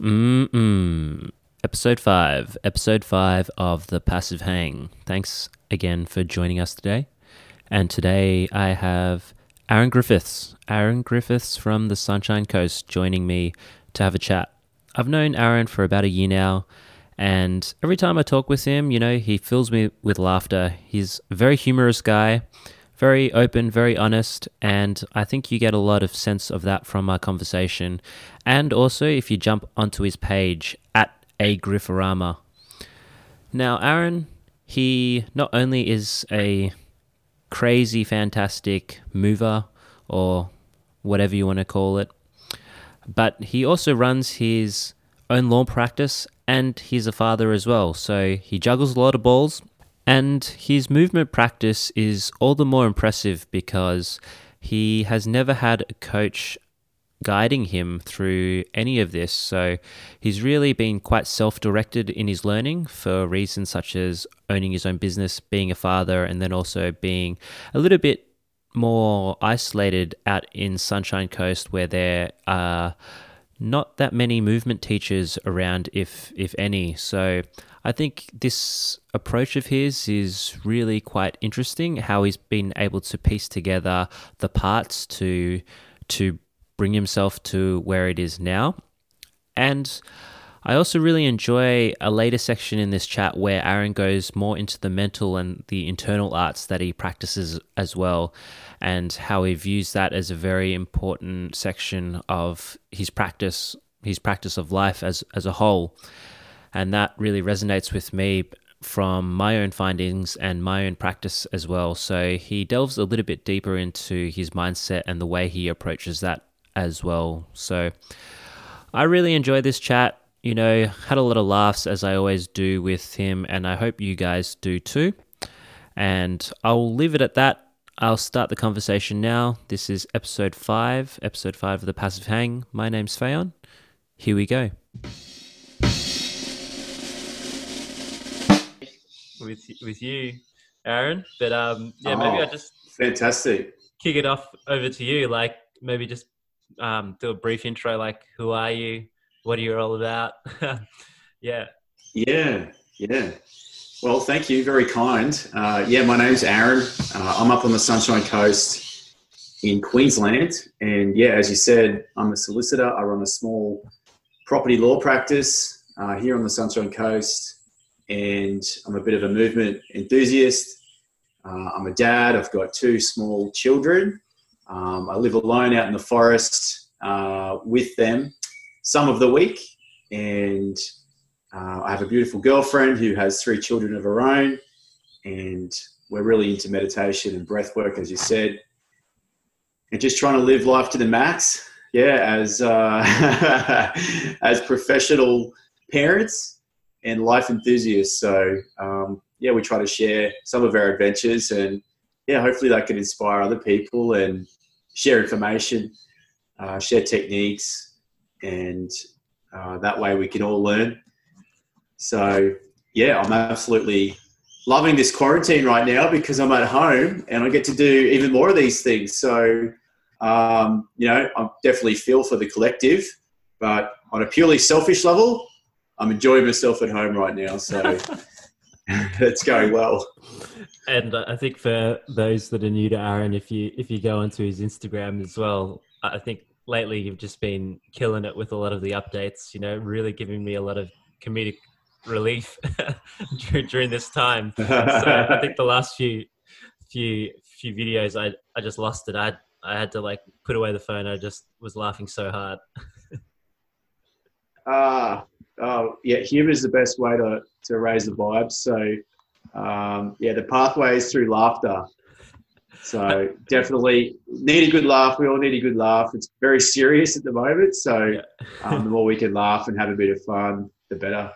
Mm-mm. Episode 5. Episode 5 of The Passive Hang. Thanks again for joining us today. And today I have Aaron Griffiths. Aaron Griffiths from the Sunshine Coast joining me to have a chat. I've known Aaron for about a year now, and every time I talk with him, you know, he fills me with laughter. He's a very humorous guy, very open, very honest, and I think you get a lot of sense of that from our conversation. And also, if you jump onto his page at agrifforama. Now, Aaron, he not only is a crazy, fantastic mover or whatever you want to call it, but he also runs his own law practice and he's a father as well. So he juggles a lot of balls and his movement practice is all the more impressive because he has never had a coach guiding him through any of this. So he's really been quite self directed in his learning for reasons such as owning his own business, being a father, and then also being a little bit more isolated out in Sunshine Coast where there are not that many movement teachers around, if if any. So I think this approach of his is really quite interesting. How he's been able to piece together the parts to to bring himself to where it is now, and. I also really enjoy a later section in this chat where Aaron goes more into the mental and the internal arts that he practices as well, and how he views that as a very important section of his practice, his practice of life as, as a whole. And that really resonates with me from my own findings and my own practice as well. So he delves a little bit deeper into his mindset and the way he approaches that as well. So I really enjoy this chat you know, had a lot of laughs as I always do with him, and I hope you guys do too. And I'll leave it at that. I'll start the conversation now. This is episode five, episode five of the Passive Hang. My name's Fayon. Here we go. With with you, Aaron. But um, yeah, maybe I Oh, just Fantastic. kick it off over to you. Like maybe just um, do a brief intro. Like, who are you? What are you all about? yeah. Yeah, yeah. Well, thank you. Very kind. Uh, yeah, my name's Aaron. Uh, I'm up on the Sunshine Coast in Queensland. And yeah, as you said, I'm a solicitor. I run a small property law practice uh, here on the Sunshine Coast. And I'm a bit of a movement enthusiast. Uh, I'm a dad. I've got two small children. Um, I live alone out in the forest uh, with them some of the week. And uh, I have a beautiful girlfriend who has three children of her own, and we're really into meditation and breath work, as you said, and just trying to live life to the max. Yeah, as uh, as professional parents and life enthusiasts. So um, yeah, we try to share some of our adventures, and yeah, hopefully that can inspire other people and share information, uh, share techniques, and uh, that way we can all learn. So yeah, I'm absolutely loving this quarantine right now because I'm at home and I get to do even more of these things. So um, you know, I definitely feel for the collective, but on a purely selfish level, I'm enjoying myself at home right now. So it's going well. And I think for those that are new to Aaron, if you if you go onto his Instagram as well, I think lately you've just been killing it with a lot of the updates. You know, really giving me a lot of comedic relief during, this time. So I think the last few few few videos, I I just lost it. I I had to like put away the phone. I just was laughing so hard. Ah, oh, yeah, humor is the best way to, to raise the vibes. So, um, yeah, the pathway is through laughter. So, definitely need a good laugh. We all need a good laugh. It's very serious at the moment. So, um, the more we can laugh and have a bit of fun, the better.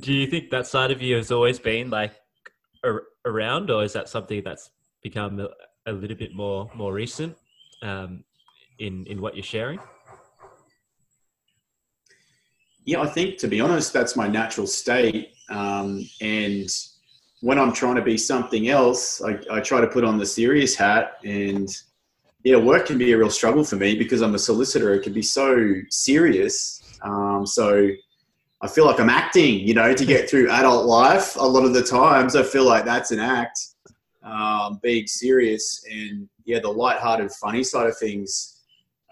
Do you think that side of you has always been like ar- around, or is that something that's become a, a little bit more more recent um, in in what you're sharing? Yeah, I think to be honest, that's my natural state. Um, and when I'm trying to be something else, I, I try to put on the serious hat. And yeah, work can be a real struggle for me because I'm a solicitor. It can be so serious. Um, so I feel like I'm acting, you know, to get through adult life. A lot of the times, I feel like that's an act, um, being serious, and yeah, the light-hearted, funny side of things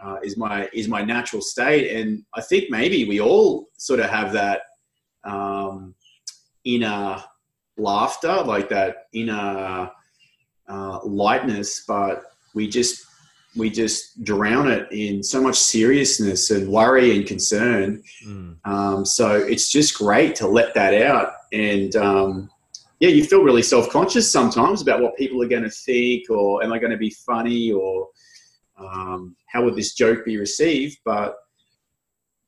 uh, is my is my natural state, and I think maybe we all sort of have that um, inner laughter, like that inner uh, lightness, but we just we just drown it in so much seriousness and worry and concern. Mm. Um, so it's just great to let that out. And um, yeah, you feel really self conscious sometimes about what people are going to think, or am I going to be funny, or um, how would this joke be received? But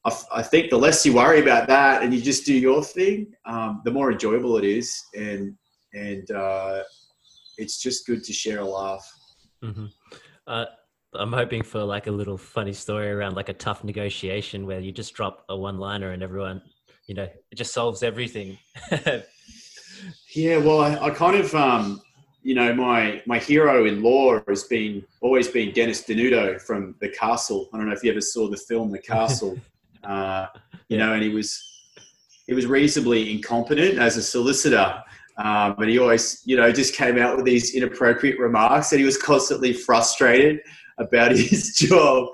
I, think the less you worry about that and you just do your thing, um, the more enjoyable it is. And, and uh, it's just good to share a laugh. Mm-hmm. Uh, I'm hoping for like a little funny story around like a tough negotiation where you just drop a one liner and everyone, you know, it just solves everything. yeah, well, I, I, kind of, um, you know, my my hero in law has been always been Dennis Denuto from The Castle. I don't know if you ever saw the film The Castle, uh, you know, and he was he was reasonably incompetent as a solicitor. Um, but he always, you know, just came out with these inappropriate remarks, and he was constantly frustrated about his job.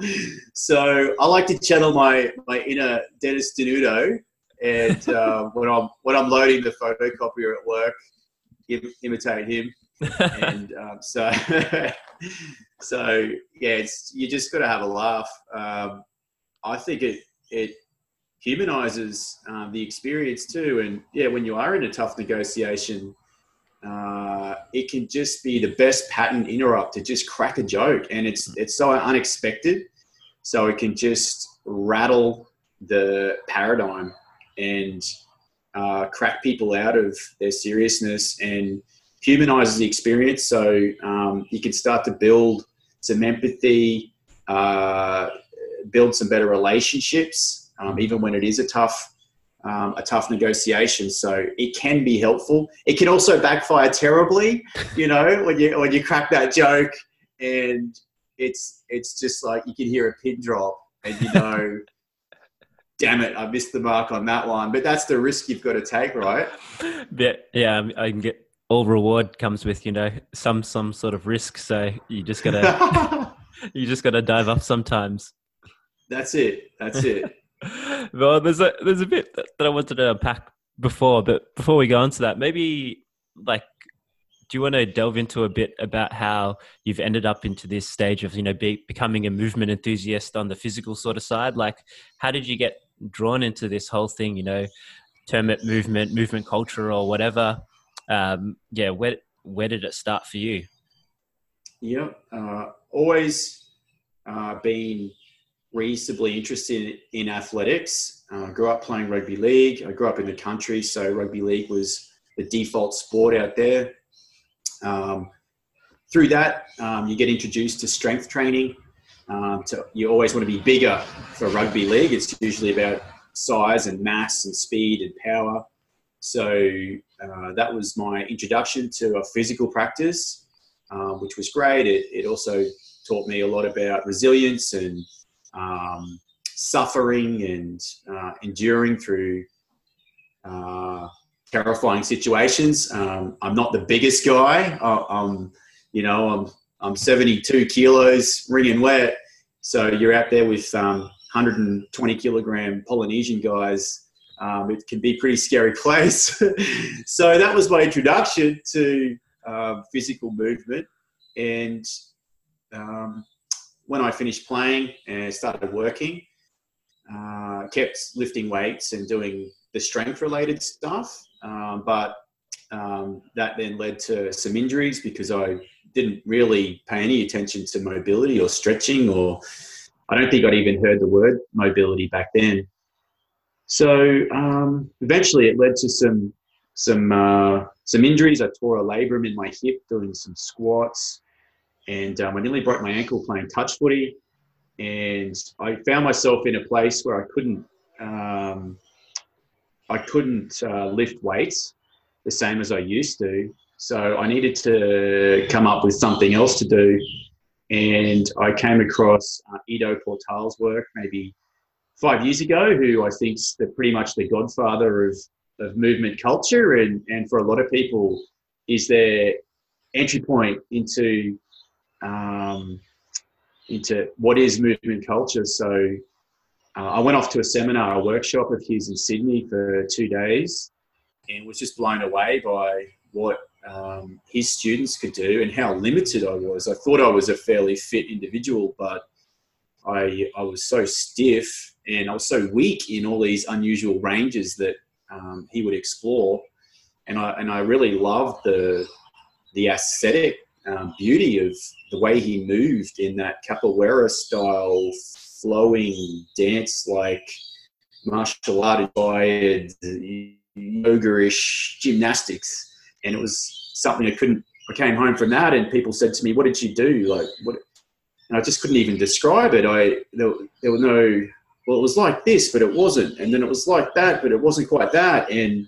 So I like to channel my my inner Dennis Denuto, and uh, when I'm when I'm loading the photocopier at work, Im- imitate him. and um, so so yeah, it's you just got to have a laugh. Um, I think it it humanizes um, the experience too. And yeah, when you are in a tough negotiation, uh, it can just be the best pattern interrupt to just crack a joke, and it's it's so unexpected, so it can just rattle the paradigm and uh, crack people out of their seriousness and humanizes the experience. So um, you can start to build some empathy, uh, build some better relationships, um, even when it is a tough um, a tough negotiation. So it can be helpful. It can also backfire terribly, you know, when you when you crack that joke and it's it's just like you can hear a pin drop and you know, damn it, I missed the mark on that one. But that's the risk you've got to take, right? Yeah, yeah, I can get all reward comes with you know some some sort of risk. So you just gotta you just gotta dive up sometimes. That's it. That's it well, there's a there's a bit that, I wanted to unpack before, but before we go into that, maybe like, do you want to delve into a bit about how you've ended up into this stage of you know be, becoming a movement enthusiast on the physical sort of side? Like, how did you get drawn into this whole thing? You know, term it movement, movement culture, or whatever. Um, yeah, where where did it start for you? Yeah, uh, always uh, been reasonably interested in athletics. Uh, I grew up playing rugby league. I grew up in the country, so rugby league was the default sport out there. Um, through that, um, you get introduced to strength training. Um, to, you always want to be bigger for rugby league. It's usually about size and mass and speed and power. So uh, that was my introduction to a physical practice, um, which was great. It, it also taught me a lot about resilience and um, suffering and uh, enduring through uh, terrifying situations. Um, I'm not the biggest guy. I, am you know, I'm I'm 72 kilos, wringing wet. So you're out there with um, 120 kilogram Polynesian guys. Um, it can be pretty scary place. so that was my introduction to um, physical movement, and um, when I finished playing and started working, uh, kept lifting weights and doing the strength related stuff. Um, but um, that then led to some injuries because I didn't really pay any attention to mobility or stretching, or I don't think I'd even heard the word mobility back then. So um, eventually, it led to some some uh, some injuries. I tore a labrum in my hip doing some squats and um, I nearly broke my ankle playing touch footy. And I found myself in a place where I couldn't, um, I couldn't uh, lift weights the same as I used to. So I needed to come up with something else to do. And I came across uh, Ido Portal's work maybe five years ago, who I think's the pretty much the godfather of of movement culture, and and for a lot of people, is their entry point into um, into what is movement culture. So uh, I went off to a seminar, a workshop of his in Sydney for two days, and was just blown away by what um, his students could do and how limited I was. I thought I was a fairly fit individual, but I I was so stiff and I was so weak in all these unusual ranges that um, he would explore, and I and I really loved the the aesthetic um, beauty of the way he moved in that capoeira style flowing dance like martial art inspired yoga-ish gymnastics. And it was something i couldn't i came home from that and people said to me what did you do? Like what and i just couldn't even describe it. I there, there were no well it was like this but it wasn't. And then it was like that but it wasn't quite that. And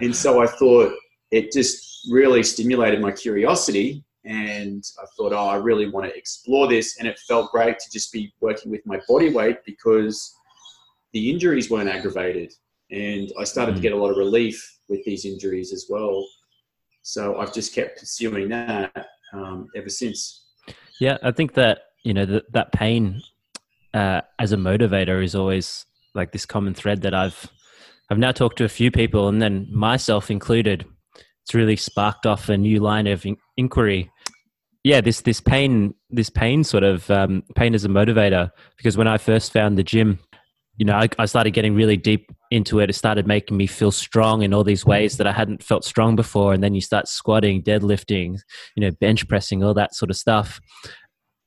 and so i thought it just really stimulated my curiosity and I thought, oh, I really want to explore this. And it felt great to just be working with my body weight because the injuries weren't aggravated. And I started mm. to get a lot of relief with these injuries as well. So I've just kept pursuing that um, ever since. Yeah, I think that, you know, that, that pain uh, as a motivator is always like this common thread that I've, I've now talked to a few people and then myself included it's really sparked off a new line of in- inquiry. Yeah, this this pain this pain sort of um, pain as a motivator because when I first found the gym, you know, I, I started getting really deep into it. It started making me feel strong in all these ways that I hadn't felt strong before. And then you start squatting, deadlifting, you know, bench pressing, all that sort of stuff.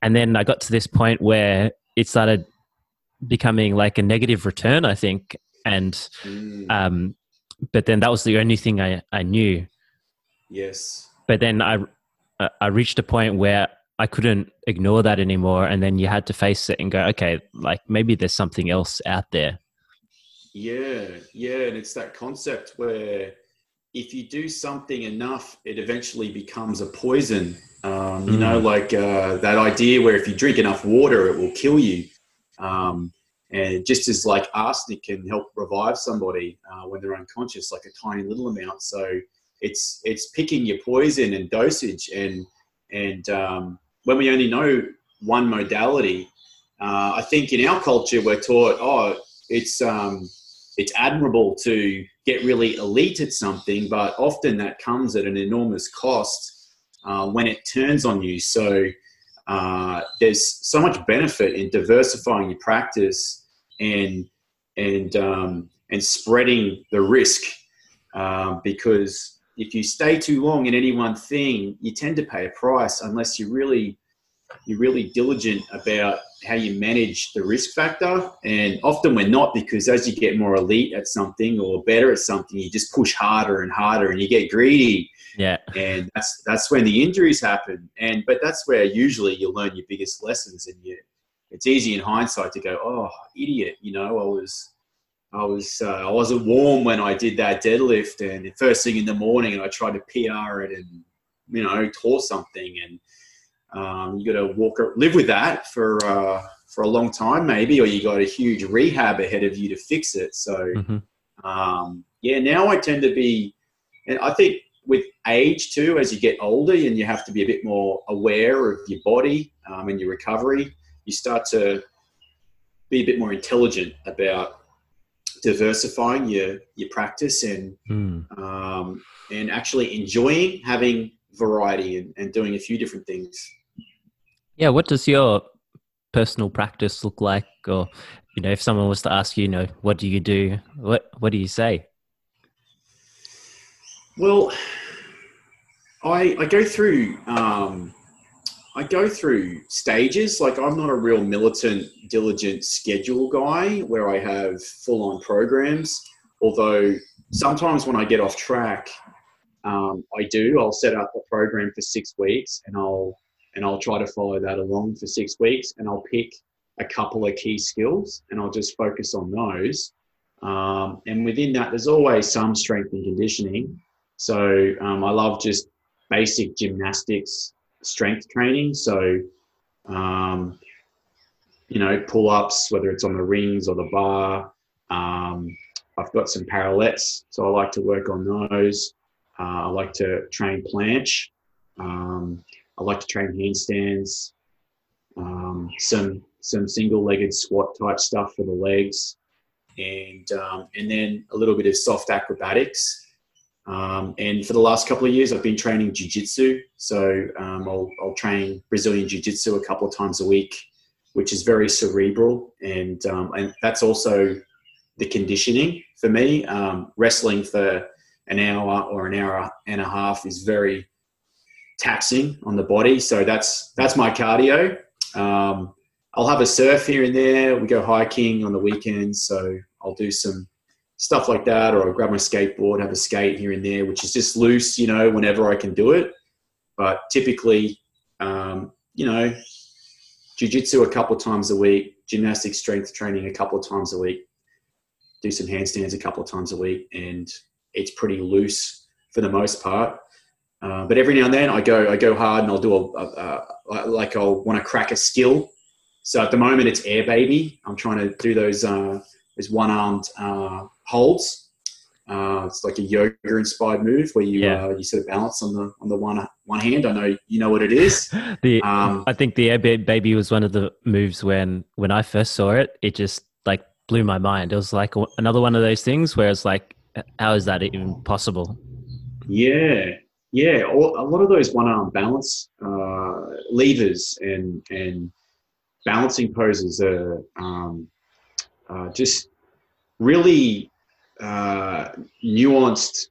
And then I got to this point where it started becoming like a negative return, I think. And mm. um, but then that was the only thing I, I knew. Yes. But then I, I reached a point where I couldn't ignore that anymore. And then you had to face it and go, okay, like maybe there's something else out there. Yeah. Yeah. And it's that concept where if you do something enough, it eventually becomes a poison. Um, you mm. know, like uh, that idea where if you drink enough water, it will kill you. Um, and just as like arsenic can help revive somebody uh, when they're unconscious, like a tiny little amount. So it's it's picking your poison and dosage and and um, when we only know one modality uh, i think in our culture we're taught oh it's um, it's admirable to get really elite at something but often that comes at an enormous cost uh, when it turns on you. So uh, there's so much benefit in diversifying your practice and and um, and spreading the risk um, because if you stay too long in any one thing, you tend to pay a price unless you really you're really diligent about how you manage the risk factor. And often we're not because as you get more elite at something or better at something, you just push harder and harder and you get greedy. Yeah. And that's that's when the injuries happen. And but that's where usually you learn your biggest lessons and you it's easy in hindsight to go, oh, idiot, you know, I was I was uh, I wasn't warm when I did that deadlift, and first thing in the morning, and I tried to PR it and you know tore something, and um, you got to walk live with that for uh, for a long time, maybe, or you got a huge rehab ahead of you to fix it. So mm-hmm. um, yeah, now I tend to be, and I think with age too, as you get older, and you have to be a bit more aware of your body um, and your recovery, you start to be a bit more intelligent about diversifying your your practice and mm. um, and actually enjoying having variety and, and doing a few different things. Yeah, what does your personal practice look like? Or you know, if someone was to ask you, you know, what do you do? What what do you say? Well, I I go through um, I go through stages. Like I'm not a real militant, diligent schedule guy where I have full on programs. Although sometimes when I get off track, um, I do. I'll set up a program for six weeks and I'll and I'll try to follow that along for six weeks and I'll pick a couple of key skills and I'll just focus on those. Um, and within that, there's always some strength and conditioning. So um, I love just basic gymnastics strength training. So, um, you know, pull ups, whether it's on the rings or the bar. Um, I've got some parallettes, so I like to work on those. Uh, I like to train planche. Um, I like to train handstands. Um, some some single-legged squat type stuff for the legs, and um, and then a little bit of soft acrobatics. Um, and for the last couple of years, I've been training jiu-jitsu. So um, I'll, I'll train Brazilian jiu-jitsu a couple of times a week, which is very cerebral, and um, and that's also the conditioning for me. Um, wrestling for an hour or an hour and a half is very taxing on the body. So that's that's my cardio. Um, I'll have a surf here and there. We go hiking on the weekends, so I'll do some stuff like that, or I'll grab my skateboard, have a skate here and there, which is just loose, you know, whenever I can do it. But typically, um, you know, jujitsu a couple of times a week, gymnastic strength training a couple of times a week, do some handstands a couple of times a week, and it's pretty loose for the most part. Uh, but every now and then I go I go hard and I'll do a, a, a like I'll want to crack a skill. So at the moment it's air baby. I'm trying to do those uh, those one armed uh, holds. Uh, it's like a yoga inspired move where you Yeah. uh, you sort of balance on the on the one one hand. I know you know what it is. The Um, I think the air Ba- baby was one of the moves when when I first saw it. It just like blew my mind. It was like another one of those things where it's like, how is that even possible? Yeah, yeah. All, a lot of those one arm balance uh, levers and and balancing poses are um, uh, just really uh, nuanced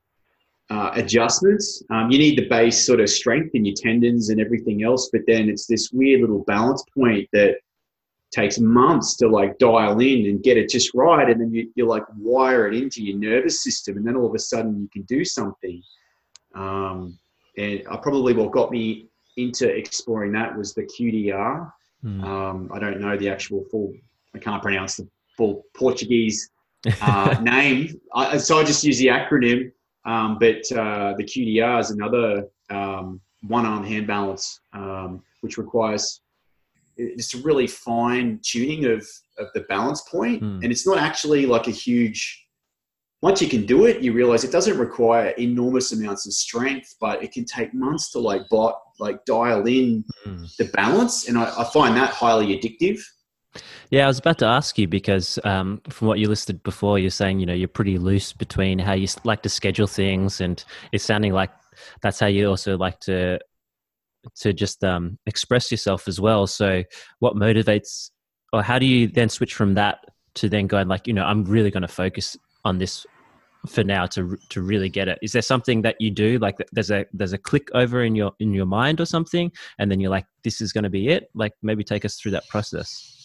uh, adjustments. Um, you need the base sort of strength in your tendons and everything else, but then it's this weird little balance point that takes months to like dial in and get it just right, and then you, you like wire it into your nervous system, and then all of a sudden you can do something. Um, and I probably what got me into exploring that was the QDR. Hmm. Um, I don't know the actual full. I can't pronounce the full Portuguese uh, name, I, so I just use the acronym. Um, but uh, the QDR is another um, one-arm hand balance, um, which requires just a really fine tuning of of the balance point. Hmm. and it's not actually like a huge. Once you can do it, you realize it doesn't require enormous amounts of strength, but it can take months to like bot like dial in Hmm. the balance, and I, I find that highly addictive. Yeah, I was about to ask you because um, from what you listed before, you're saying you know you're pretty loose between how you like to schedule things, and it's sounding like that's how you also like to to just um, express yourself as well. So, what motivates, or how do you then switch from that to then going like you know I'm really going to focus on this for now to to really get it? Is there something that you do like there's a there's a click over in your in your mind or something, and then you're like this is going to be it? Like maybe take us through that process.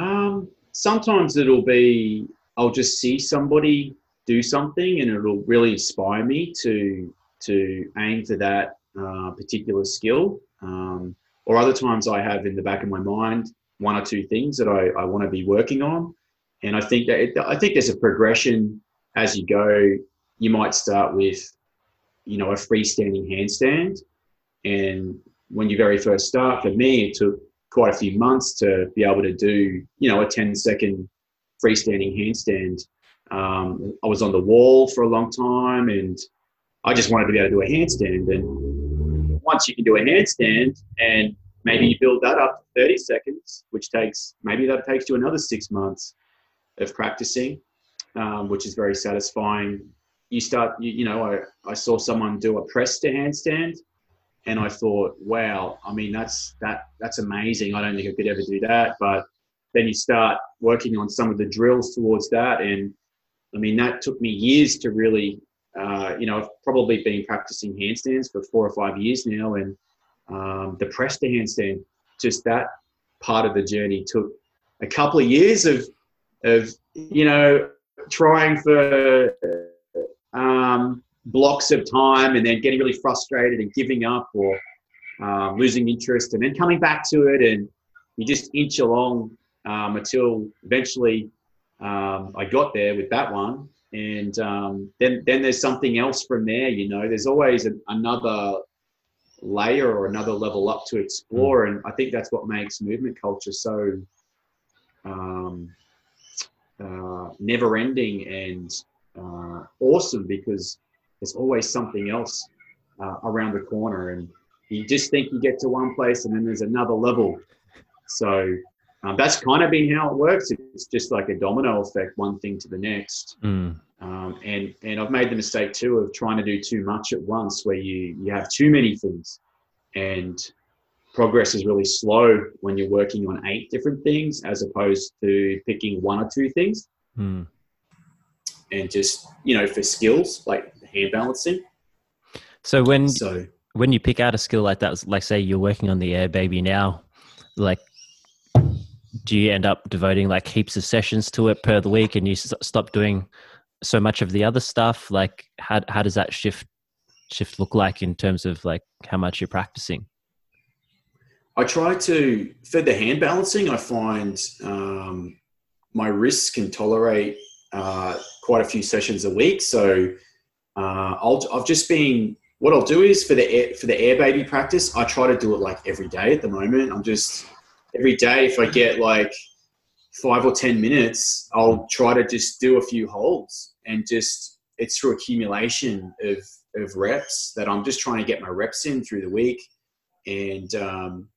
Um, sometimes it'll be I'll just see somebody do something, and it'll really inspire me to to aim for that uh, particular skill. Um, or other times I have in the back of my mind one or two things that I, I want to be working on, and I think that it, I think there's a progression as you go. You might start with, you know, a freestanding handstand, and when you very first start, for me, it took quite a few months to be able to do, you know, a 10 second freestanding handstand. Um, I was on the wall for a long time and I just wanted to be able to do a handstand. And once you can do a handstand and maybe you build that up to 30 seconds, which takes, maybe that takes you another six months of practicing, um, which is very satisfying. You start, you, you know, I, I saw someone do a press to handstand and I thought, wow, I mean that's that that's amazing. I don't think I could ever do that. But then you start working on some of the drills towards that, and I mean that took me years to really, uh, you know, I've probably been practicing handstands for four or five years now, and um, the press to handstand, just that part of the journey took a couple of years of of you know trying for um, blocks of time and then getting really frustrated and giving up or um, losing interest and then coming back to it and you just inch along um, until eventually um, I got there with that one and um, then then there's something else from there you know there's always another layer or another level up to explore. And I think that's what makes movement culture so um, uh, never ending and uh, awesome because there's always something else uh, around the corner. And you just think you get to one place and then there's another level. So um, that's kind of been how it works. It's just like a domino effect, one thing to the next. Mm. Um, and and I've made the mistake too of trying to do too much at once, where you you have too many things, and progress is really slow when you're working on eight different things as opposed to picking one or two things. Mm. And just you know, for skills like hand balancing. So when So when you pick out a skill like that, like say you're working on the air baby now, like do you end up devoting like heaps of sessions to it per the week and you s- stop doing so much of the other stuff like how, how does that shift shift look like in terms of like how much you're practicing I try to for the hand balancing. I find um, my wrists can tolerate uh, quite a few sessions a week. So uh, I'll, I've just been what I'll do is for the air, for the air baby practice. I try to do it like every day at the moment. I'm just every day if I get like five or ten minutes, I'll try to just do a few holds and just it's through accumulation of of reps that I'm just trying to get my reps in through the week and um,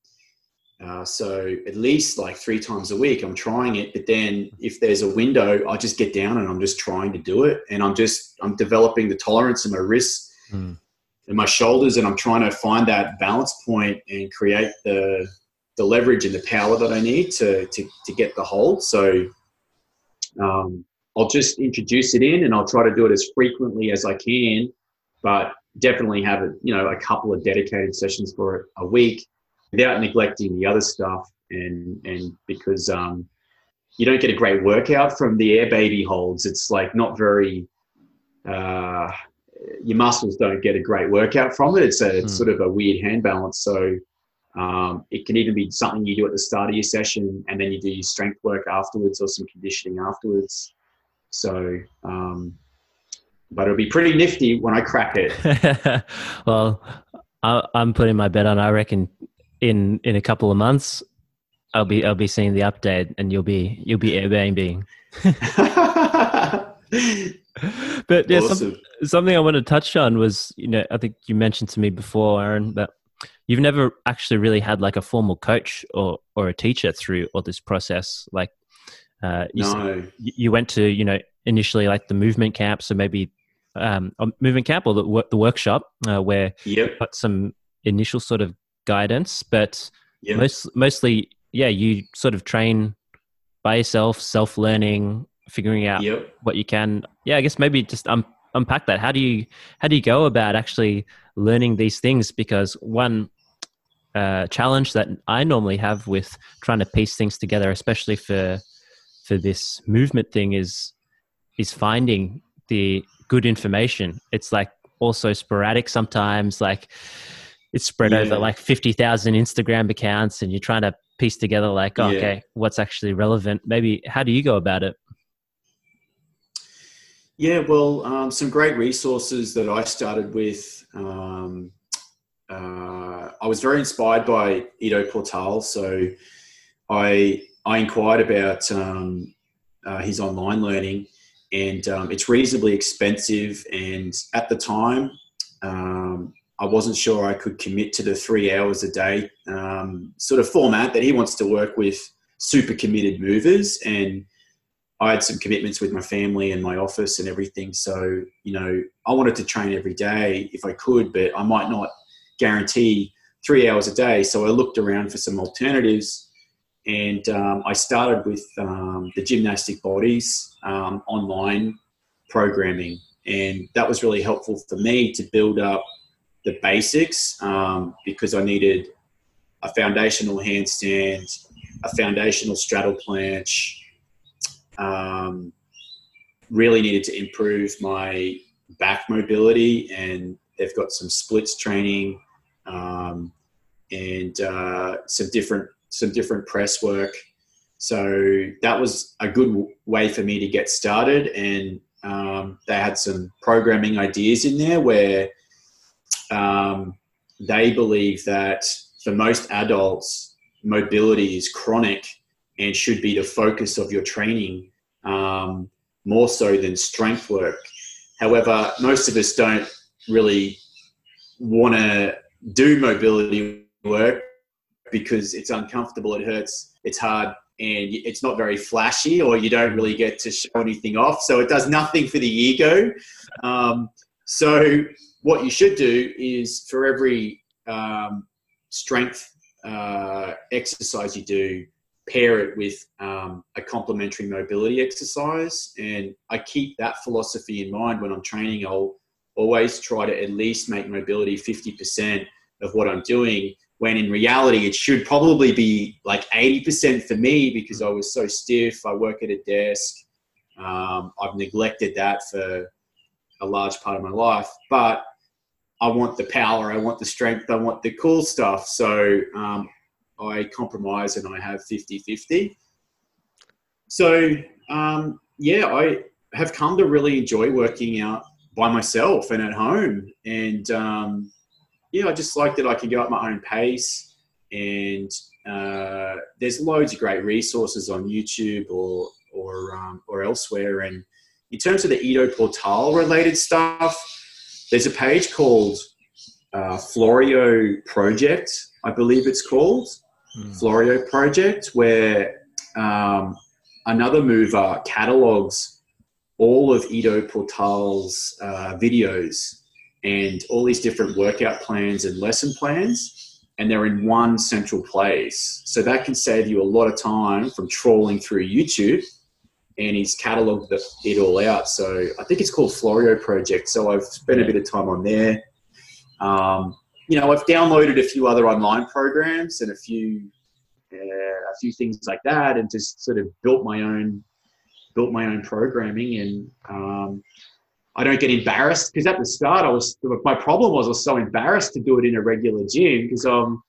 uh, so at least like three times a week i'm trying it but then if there's a window i just get down and i'm just trying to do it and i'm just i'm developing the tolerance in my wrists Mm. and my shoulders and i'm trying to find that balance point and create the the leverage and the power that i need to to, to get the hold so um, i'll just introduce it in and i'll try to do it as frequently as i can but definitely have a you know a couple of dedicated sessions for it a week without neglecting the other stuff and and because um, you don't get a great workout from the air baby holds. It's like not very uh, your muscles don't get a great workout from it. It's a it's Hmm. sort of a weird hand balance. So um, it can even be something you do at the start of your session and then you do your strength work afterwards or some conditioning afterwards. So um, but it'll be pretty nifty when i crack it. Well I, i'm putting my bet on i reckon in in a couple of months i'll be i'll be seeing the update and you'll be you'll be airbnb but yeah some, something I want to touch on was, you know, I think you mentioned to me before, Aaron, that you've never actually really had like a formal coach or or a teacher through all this process. Like, uh, you, no. you you went to, you know, initially like the movement camp, so maybe um, a movement camp or the the workshop uh, where yep. got some initial sort of guidance, but yep most mostly, yeah, you sort of train by yourself, self learning, figuring out yep. what you can. Yeah i guess maybe just um, unpack that. How do you how do you go about actually learning these things? Because one uh, challenge that i normally have with trying to piece things together especially for for this movement thing is is finding the good information. It's like also sporadic sometimes like it's spread over Yeah. like 50,000 Instagram accounts and you're trying to piece together like oh, Yeah. okay what's actually relevant maybe how do you go about it Yeah, well, um, some great resources that I started with. Um, uh, I was very inspired by Ido Portal, so I I inquired about um, uh, his online learning, and um, it's reasonably expensive. And at the time, um, I wasn't sure I could commit to the three hours a day um, sort of format that he wants to work with super committed movers and I had some commitments with my family and my office and everything. So, you know, I wanted to train every day if I could, but I might not guarantee three hours a day. So I looked around for some alternatives and um, I started with um, the gymnastic bodies um, online programming. And that was really helpful for me to build up the basics um, because I needed a foundational handstand, a foundational straddle planche, um, really needed to improve my back mobility and they've got some splits training um, and uh, some different some different press work. So that was a good way for me to get started and um, they had some programming ideas in there where um, they believe that for most adults, mobility is chronic and should be the focus of your training um, more so than strength work. However, most of us don't really want to do mobility work because it's uncomfortable, it hurts, it's hard, and it's not very flashy, or you don't really get to show anything off. So it does nothing for the ego. Um, so what you should do is for every um, strength uh, exercise you do, pair it with um, a complementary mobility exercise. And I keep that philosophy in mind when I'm training. I'll always try to at least make mobility 50% of what I'm doing. When in reality, it should probably be like 80% for me because I was so stiff. I work at a desk. Um, I've neglected that for a large part of my life. But I want the power, I want the strength, I want the cool stuff. So um, I compromise and I have 50 50. So, um, yeah, I have come to really enjoy working out by myself and at home. And um, yeah, I just like that I can go at my own pace. And uh, there's loads of great resources on YouTube or or um, or elsewhere. And in terms of the Ido Portal related stuff, there's a page called uh, Florio Project, I believe it's called hmm. Florio Project, where um, another mover catalogs all of Ido Portal's uh, videos and all these different workout plans and lesson plans, and they're in one central place. So that can save you a lot of time from trawling through YouTube and he's catalogued it all out. So I think it's called Florio Project. So I've spent a bit of time on there. Um, you know, I've downloaded a few other online programs and a few uh, a few things like that, and just sort of built my own built my own programming. And um, I don't get embarrassed because at the start I was my problem was I was so embarrassed to do it in a regular gym because I'm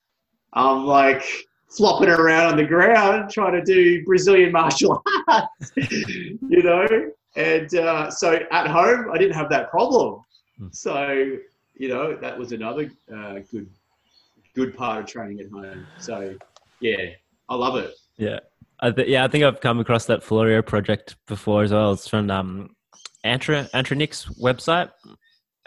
I'm like flopping around on the ground trying to do Brazilian martial arts, you know. And uh, so at home, I didn't have that problem. Hmm. So you know that was another uh, good good part of training at home. So yeah, I love it. Yeah, I th- yeah, I think I've come across that Florio project before as well. It's from um, Antra website.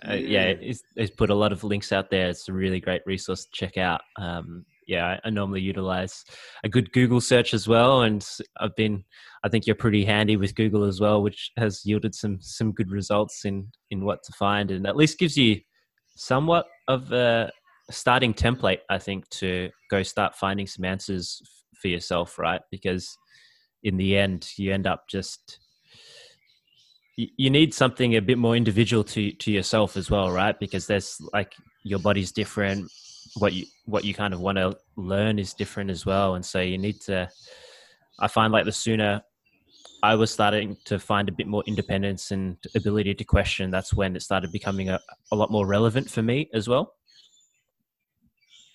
Uh, yeah, he's, he's, put a lot of links out there. It's a really great resource to check out. Um, yeah, I normally utilize a good Google search as well, and I've been. I think you're pretty handy with Google as well, which has yielded some some good results in in what to find, and at least gives you somewhat of a starting template. I think to go start finding some answers for yourself, right? Because in the end, you end up just you need something a bit more individual to to yourself as well, right? Because there's like your body's different what you what you kind of want to learn is different as well. And so you need to i find like the sooner i was starting to find a bit more independence and ability to question that's when it started becoming a, a lot more relevant for me as well.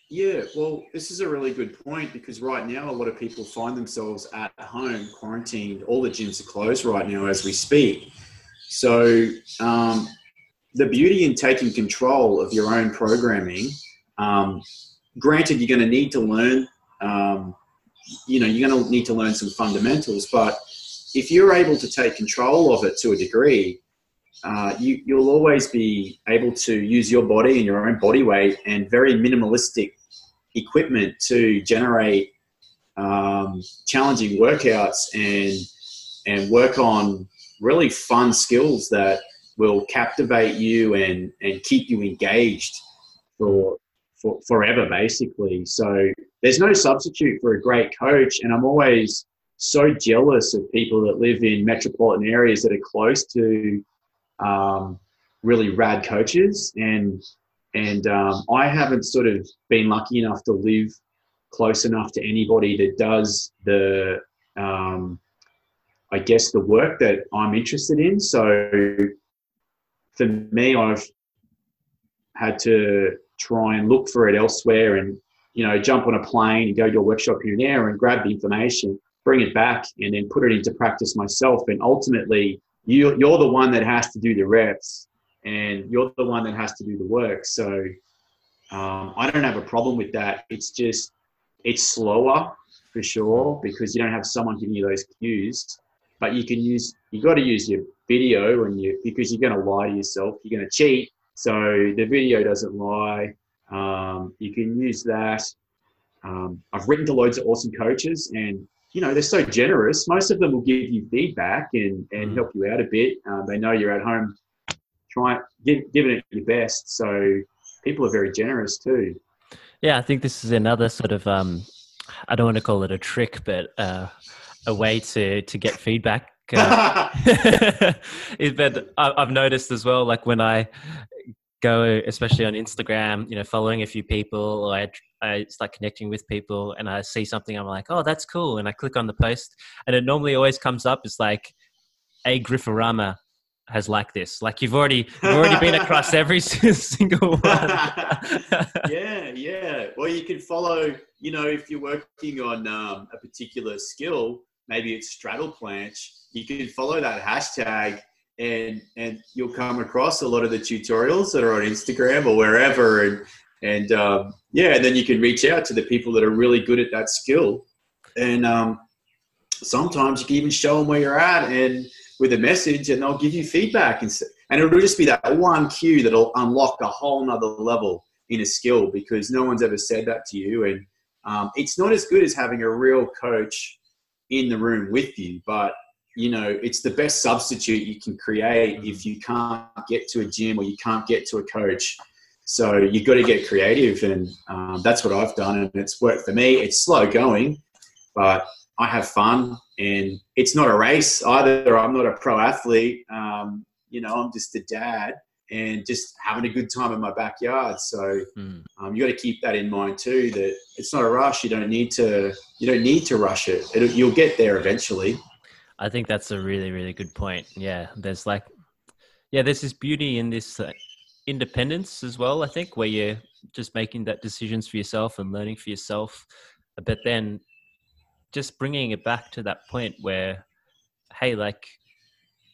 Yeah well this is a really good point because right now a lot of people find themselves at home quarantined. All the gyms are closed right now as we speak. So um, the beauty in taking control of your own programming um, granted, you're going to need to learn, um, you know, you're going to need to learn some fundamentals, but if you're able to take control of it to a degree, uh, you, you'll always be able to use your body and your own body weight and very minimalistic equipment to generate um, challenging workouts and and work on really fun skills that will captivate you and and keep you engaged for for forever, basically. So there's no substitute for a great coach, and I'm always so jealous of people that live in metropolitan areas that are close to um, really rad coaches, and and um, I haven't sort of been lucky enough to live close enough to anybody that does the um, I guess the work that I'm interested in. So for me, I've had to try and look for it elsewhere and you know jump on a plane and go to a workshop here and there and grab the information bring it back and then put it into practice myself and ultimately you, you're the one that has to do the reps and you're the one that has to do the work so Um, I don't have a problem with that. It's just it's slower for sure because you don't have someone giving you those cues. But you can use you got to use your video and you because you're going to lie to yourself. You're going to cheat, so the video doesn't lie. Um, you can use that. Um, I've written to loads of awesome coaches, and you know they're so generous. Most of them will give you feedback and and mm. help you out a bit. Um, they know you're at home, trying give, giving it your best. So people are very generous too. Yeah, I think this is another sort of um, I don't want to call it a trick, but uh, a way to to get feedback. Uh, but I've noticed as well, like when I go, especially on Instagram, you know, following a few people, or I, I start connecting with people, and I see something, I'm like, oh, that's cool, and I click on the post, and it normally always comes up as like agrifforama has like this. Like you've already you've already been across every single one. yeah, yeah. Well, you can follow. You know, if you're working on um, a particular skill, maybe it's straddle planche. You can follow that hashtag, and and you'll come across a lot of the tutorials that are on Instagram or wherever, and and um, yeah, and then you can reach out to the people that are really good at that skill, and um, sometimes you can even show them where you're at and with a message and they'll give you feedback. And, and it'll just be that one cue that'll unlock a whole nother level in a skill because no one's ever said that to you. And um, it's not as good as having a real coach in the room with you but you know it's the best substitute you can create if you can't get to a gym or you can't get to a coach so you've got to get creative and um, that's what i've done and it's worked for me it's slow going but I have fun, and it's not a race either. I'm not a pro athlete. Um, you know, I'm just a dad and just having a good time in my backyard. So mm. um, you got to keep that in mind too. That it's not a rush. You don't need to. You don't need to rush it. It'll, you'll get there eventually. I think that's a really, really good point. Yeah, there's like, yeah, there's this beauty in this uh, independence as well. I think where you're just making that decisions for yourself and learning for yourself. But then just bringing it back to that point where, hey, like,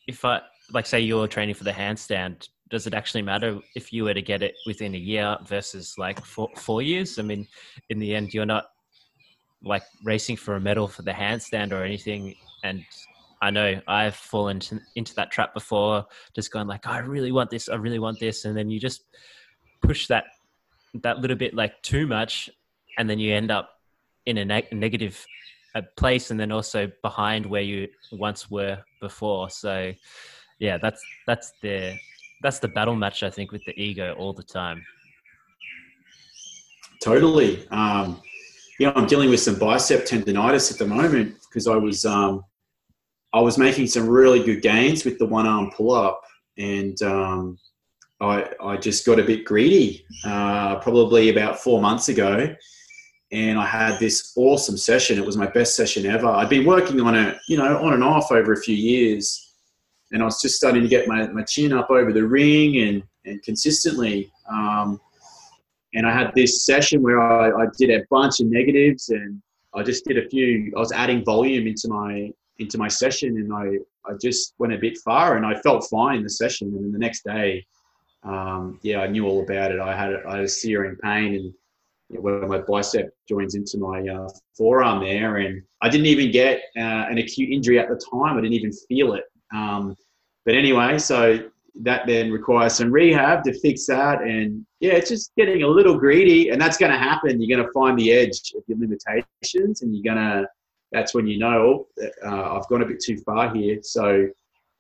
if I like say you're training for the handstand, does it actually matter if you were to get it within a year versus like four, four years? I mean, in the end, you're not like racing for a medal for the handstand or anything. And I know I've fallen into, that trap before, just going like, oh, I really want this, I really want this, and then you just push that that little bit like too much, and then you end up in a ne- negative a place and then also behind where you once were before. So yeah, that's that's the that's the battle match I think with the ego all the time. Totally. Um, yeah, I'm dealing with some bicep tendonitis at the moment because I was um, I was making some really good gains with the one arm pull up, and um, I I just got a bit greedy uh, probably about four months ago, and I had this awesome session. It was my best session ever. I'd been working on it, you know, on and off over a few years, and I was just starting to get my, my chin up over the ring and and consistently. Um, and I had this session where I, I did a bunch of negatives, and I just did a few. I was adding volume into my into my session, and I I just went a bit far, and I felt fine in the session. And then the next day, um, yeah, I knew all about it. I had I a searing pain and where my bicep joins into my uh, forearm there. And I didn't even get uh, an acute injury at the time. I didn't even feel it. Um, but anyway, so that then requires some rehab to fix that. And yeah, it's just getting a little greedy. And that's going to happen. You're going to find the edge of your limitations and you're going to, that's when you know uh, I've gone a bit too far here. So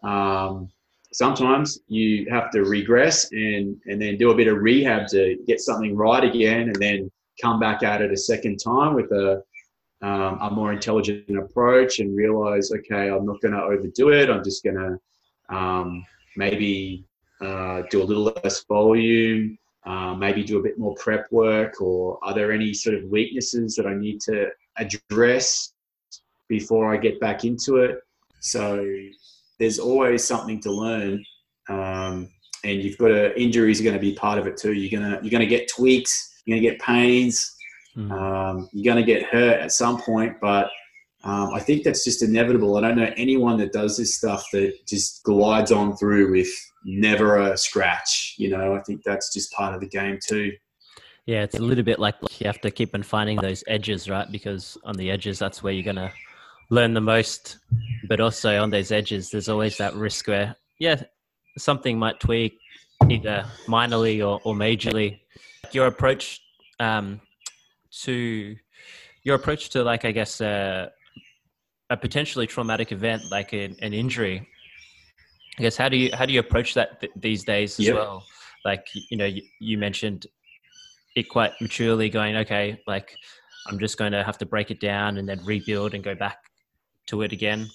um, sometimes you have to regress and, and then do a bit of rehab to get something right again. And then come back at it a second time with a, um, a more intelligent approach and realize, okay, I'm not going to overdo it. I'm just going to um, maybe uh, do a little less volume, uh, maybe do a bit more prep work, or are there any sort of weaknesses that I need to address before I get back into it? So there's always something to learn. Um, and you've got to injuries are going to be part of it too. You're gonna you're gonna get tweaks you're going to get pains. Mm. Um, you're going to get hurt at some point, but um, I think that's just inevitable. I don't know anyone that does this stuff that just glides on through with never a scratch. You know, I think that's just part of the game too. Yeah, it's a little bit like you have to keep on finding those edges, right? Because on the edges, that's where you're gonna learn the most. But also on those edges, there's always that risk where, yeah, something might tweak either minorly or, or majorly. Your approach um, to your approach to like I guess uh, a potentially traumatic event like an, an, injury. I guess how do you how do you approach that th- these days as yep. well? Like you know you, you mentioned it quite maturely going okay like I'm just going to have to break it down and then rebuild and go back to it again.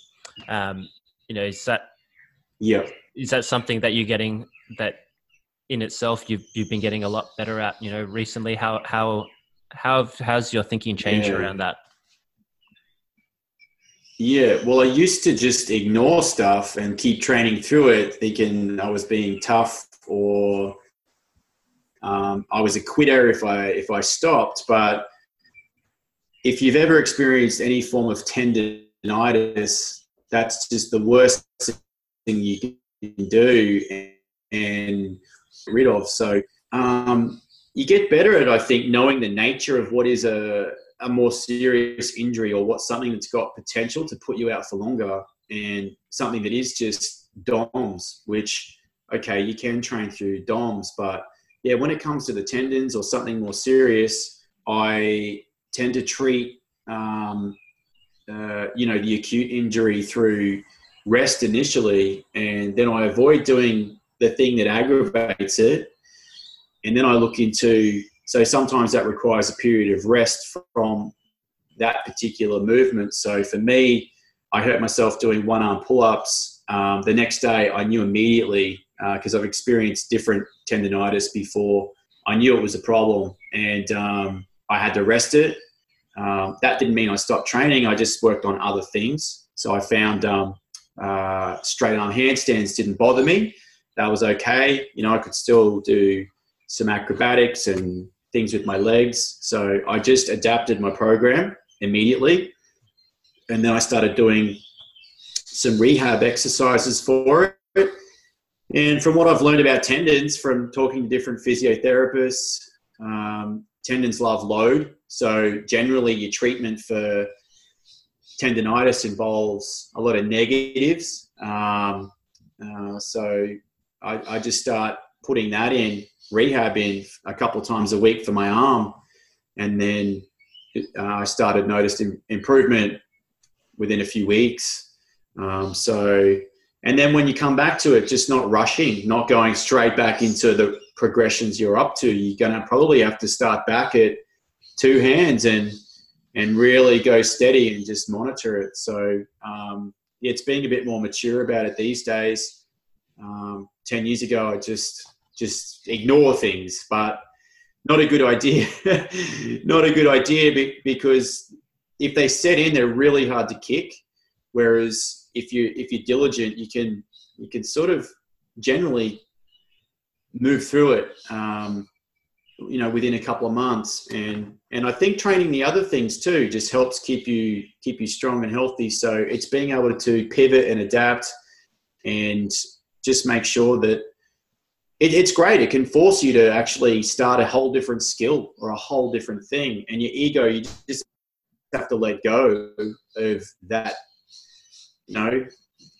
Um, you know, is that yeah is that something that you're getting that in itself you've you've been getting a lot better at you know recently how how how how's your thinking changed yeah. around that yeah well i used to just ignore stuff and keep training through it thinking i was being tough or um, i was a quitter if i if i stopped but if you've ever experienced any form of tendonitis that's just the worst thing you can do and, and rid of. So um, you get better at, I think, knowing the nature of what is a, a more serious injury or what's something that's got potential to put you out for longer and something that is just DOMS, which, okay, you can train through DOMS, but yeah, when it comes to the tendons or something more serious, I tend to treat, um, uh, you know, the acute injury through rest initially, and then I avoid doing the thing that aggravates it. And then I look into, so sometimes that requires a period of rest from that particular movement. So for me, I hurt myself doing one arm pull ups. Um, the next day, I knew immediately because uh, I've experienced different tendonitis before. I knew it was a problem and um, I had to rest it. Um, that didn't mean I stopped training, I just worked on other things. So I found um, uh, straight arm handstands didn't bother me that was okay. You know, I could still do some acrobatics and things with my legs. So I just adapted my program immediately. And then I started doing some rehab exercises for it. And from what I've learned about tendons from talking to different physiotherapists, um, tendons love load. So generally, your treatment for tendonitis involves a lot of negatives. Um, uh, so I, I just start putting that in rehab in a couple times a week for my arm, and then uh, I started noticing improvement within a few weeks. Um, so, and then when you come back to it, just not rushing, not going straight back into the progressions you're up to. You're to probably have to start back at two hands and and really go steady and just monitor it. So um, it's being a bit more mature about it these days. Um, Ten years ago, I just just ignore things, but not a good idea. not a good idea because if they set in, they're really hard to kick. Whereas if you if you're diligent, you can you can sort of generally move through it. Um, you know, within a couple of months, and and I think training the other things too just helps keep you keep you strong and healthy. So it's being able to pivot and adapt, and just make sure that it, it's great. It can force you to actually start a whole different skill or a whole different thing. And your ego, you just have to let go of that, you know,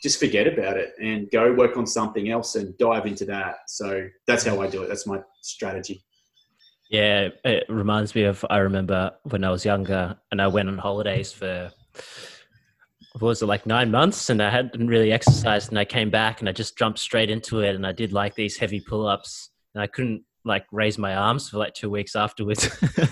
just forget about it and go work on something else and dive into that. So that's how I do it. That's my strategy. Yeah, it reminds me of I remember when I was younger and I went on holidays for was it like nine months and I hadn't really exercised and I came back and I just jumped straight into it and I did like these heavy pull ups and I couldn't like raise my arms for like two weeks afterwards. but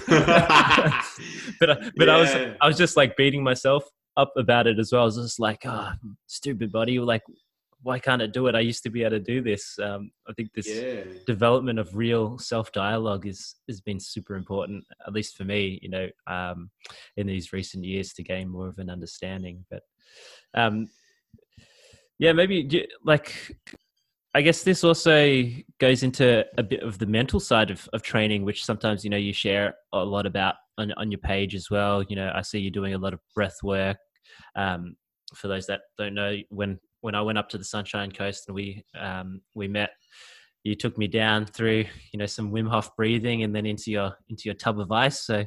but yeah. I was I was just like beating myself up about it as well. I was just like, oh, stupid body. Like, why can't I do it? I used to be able to do this. Um, I think this yeah. development of real self dialogue is has been super important, at least for me. You know, um, in these recent years to gain more of an understanding. But um, yeah, maybe like I guess this also goes into a bit of the mental side of, of training, which sometimes you know you share a lot about on, on your page as well. You know, I see you doing a lot of breath work. Um, for those that don't know, when when I went up to the Sunshine Coast and we um, we met, you took me down through you know some Wim Hof breathing and then into your into your tub of ice. So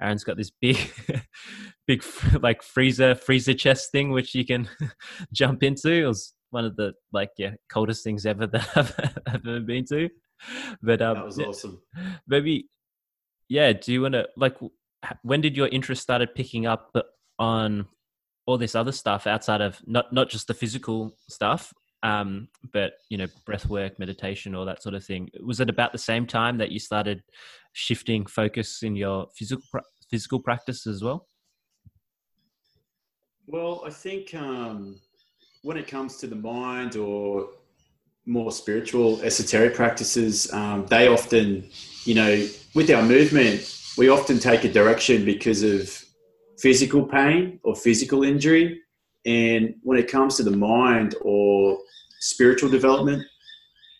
Aaron's got this big, big like freezer freezer chest thing which you can jump into. It was one of the like yeah coldest things ever that I've, ever been to. But um, that was awesome. Maybe yeah. Do you want to like? When did your interest started picking up on all this other stuff outside of not not just the physical stuff, um, but you know, breath work, meditation, all that sort of thing. Was it about the same time that you started shifting focus in your physical physical practice as well? Well, I think um, when it comes to the mind or more spiritual esoteric practices, um, they often, you know, with our movement, we often take a direction because of physical pain or physical injury. And when it comes to the mind or spiritual development,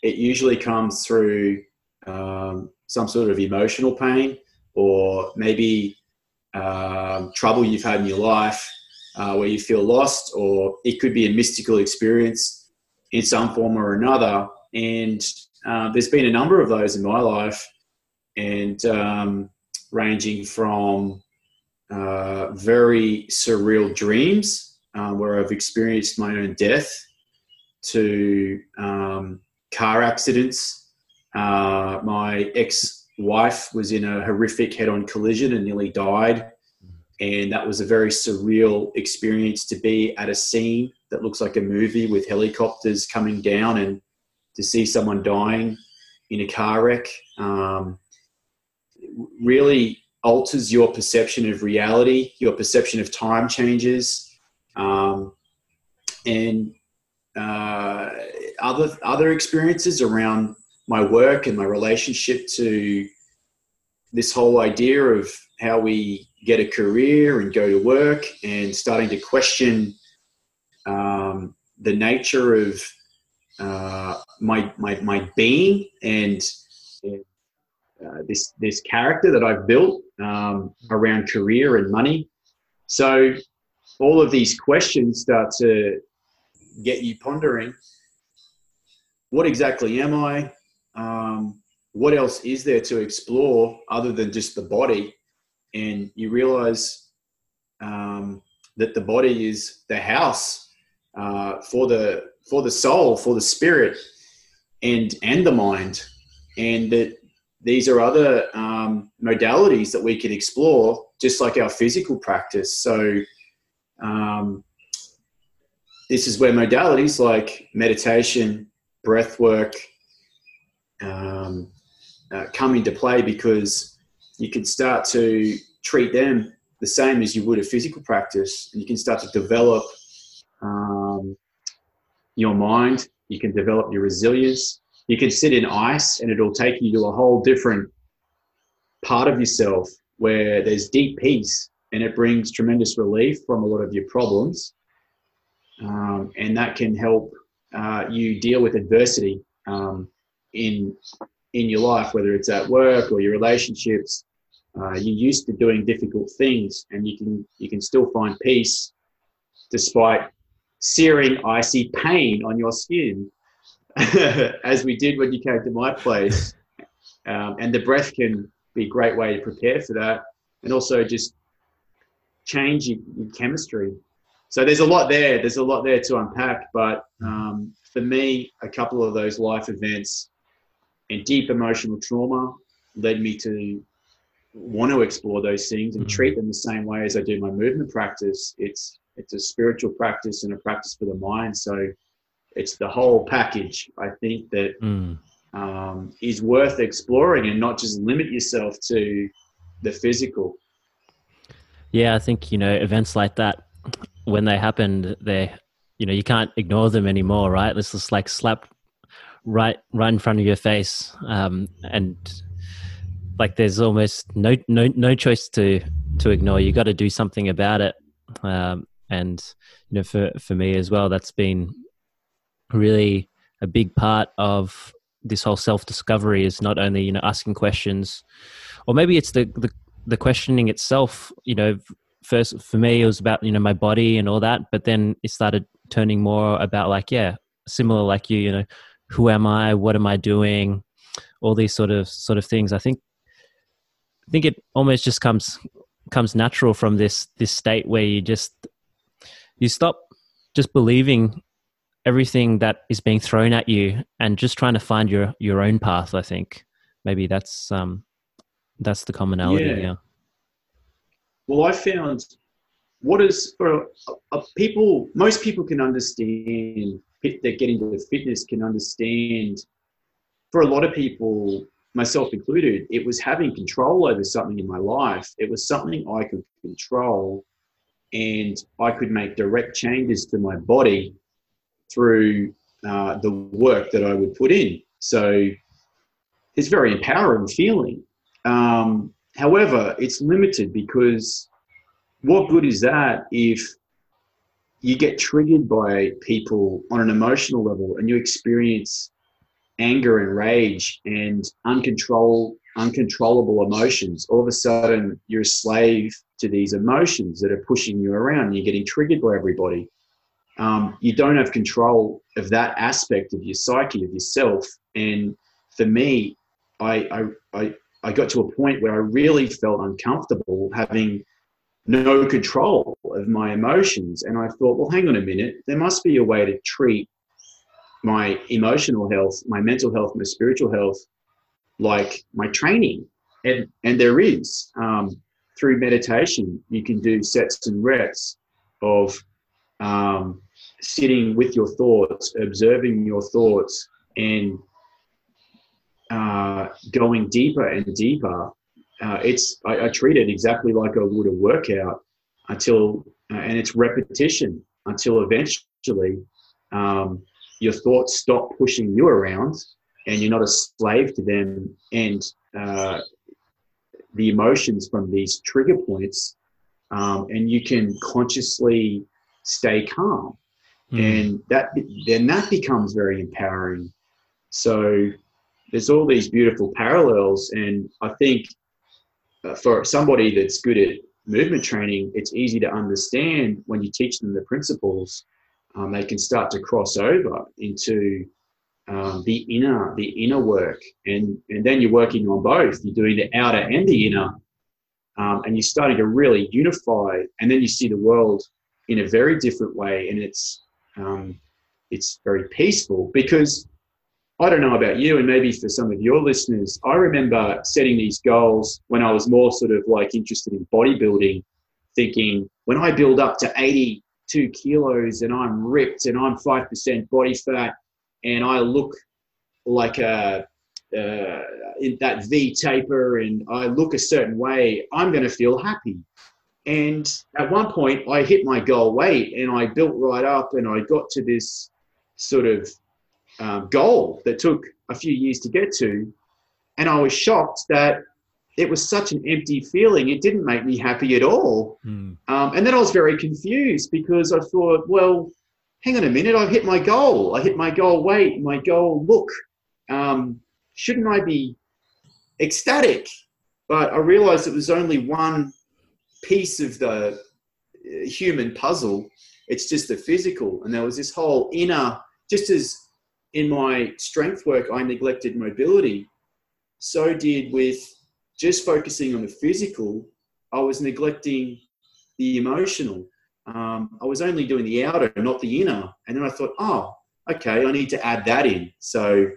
it usually comes through um, some sort of emotional pain or maybe um, trouble you've had in your life uh, where you feel lost, or it could be a mystical experience in some form or another. And uh, there's been a number of those in my life, and um, ranging from uh, very surreal dreams uh, where I've experienced my own death to um, car accidents. Uh, my ex wife was in a horrific head on collision and nearly died. And that was a very surreal experience to be at a scene that looks like a movie with helicopters coming down and to see someone dying in a car wreck. Um, really alters your perception of reality, your perception of time changes, um, and uh, other other experiences around my work and my relationship to this whole idea of how we get a career and go to work and starting to question um, the nature of uh, my, my, my being and, uh, this, this character that I've built um, around career and money. So all of these questions start to get you pondering what exactly am I? Um, what else is there to explore other than just the body? And you realize um, that the body is the house uh, for the for the soul, for the spirit, and and the mind, and that these are other um, modalities that we can explore, just like our physical practice. So, um, this is where modalities like meditation, breath work um, uh, come into play because you can start to treat them the same as you would a physical practice, you can start to develop um, your mind. You can develop your resilience. You can sit in ice, and it'll take you to a whole different part of yourself where there's deep peace, and it brings tremendous relief from a lot of your problems, um, and that can help uh, you deal with adversity um, in in your life, whether it's at work or your relationships. Uh, you're used to doing difficult things, and you can you can still find peace despite searing, icy pain on your skin, as we did when you came to my place. Um, and the breath can be a great way to prepare for that, and also just change your, your chemistry so there's a lot there. There's a lot there to unpack. But um, for me, a couple of those life events and deep emotional trauma led me to want to explore those things and mm-hmm. treat them the same way as I do my movement practice. It's it's a spiritual practice and a practice for the mind. So it's the whole package. I think that mm. um, is worth exploring and not just limit yourself to the physical. Yeah, I think you know events like that when they happened, they, you know, you can't ignore them anymore, right? It's just like slapped right, right in front of your face, um, and like there's almost no, no, no choice to to ignore. You got to do something about it, um, and you know, for for me as well, that's been really a big part of this whole self discovery. Is not only you know asking questions, or maybe it's the the the questioning itself you know first for me it was about you know my body and all that but then it started turning more about like yeah similar like you you know who am I? What am I doing? All these sort of sort of things. I think I think it almost just comes comes natural from this this state where you just you stop just believing everything that is being thrown at you and just trying to find your your own path i think maybe that's um that's the commonality yeah, yeah. well i found what is for a, a people most people can understand that get into the fitness can understand for a lot of people myself included it was having control over something in my life it was something i could control and i could make direct changes to my body through uh, the work that I would put in. So it's very empowering feeling. Um, however, it's limited because what good is that if you get triggered by people on an emotional level and you experience anger and rage and uncontrol, uncontrollable emotions? All of a sudden, you're a slave to these emotions that are pushing you around. And you're getting triggered by everybody. Um, you don't have control of that aspect of your psyche of yourself. And for me I, I, I, I got to a point where i really felt uncomfortable having no control of my emotions and i thought well hang on a minute there must be a way to treat my emotional health my mental health my spiritual health like my training and and there is um, through meditation you can do sets and reps of um, sitting with your thoughts, observing your thoughts, and uh, going deeper and deeper. Uh, it's I, I, treat it exactly like I would a workout until, uh, and it's repetition until eventually um, your thoughts stop pushing you around, and you're not a slave to them, and uh, the emotions from these trigger points, um, and you can consciously stay calm. Mm. and that then that becomes very empowering. So there's all these beautiful parallels and i think for somebody that's good at movement training it's easy to understand when you teach them the principles um, they can start to cross over into um, the inner the inner work. And and then you're working on both. You're doing the outer and the inner um, and you're starting to really unify and then you see the world in a very different way. And it's um, it's very peaceful because I don't know about you, and maybe for some of your listeners, I remember setting these goals when I was more sort of like interested in bodybuilding, thinking when I build up to 82 kilos and I'm ripped and I'm 5% body fat and I look like a, uh, in that V taper and I look a certain way, I'm going to feel happy. And at one point, I hit my goal weight and I built right up and I got to this sort of um, goal that took a few years to get to. And I was shocked that it was such an empty feeling. It didn't make me happy at all. Mm. Um, and then I was very confused because I thought, well, hang on a minute, I've hit my goal. I hit my goal weight, my goal look. Um, shouldn't I be ecstatic? But I realized it was only one piece of the uh, human puzzle. It's just the physical. And there was this whole inner, just as in my strength work, I neglected mobility, so did with just focusing on the physical, I was neglecting the emotional. Um, I was only doing the outer, not the inner. And then I thought, oh, okay, I need to add that in. So,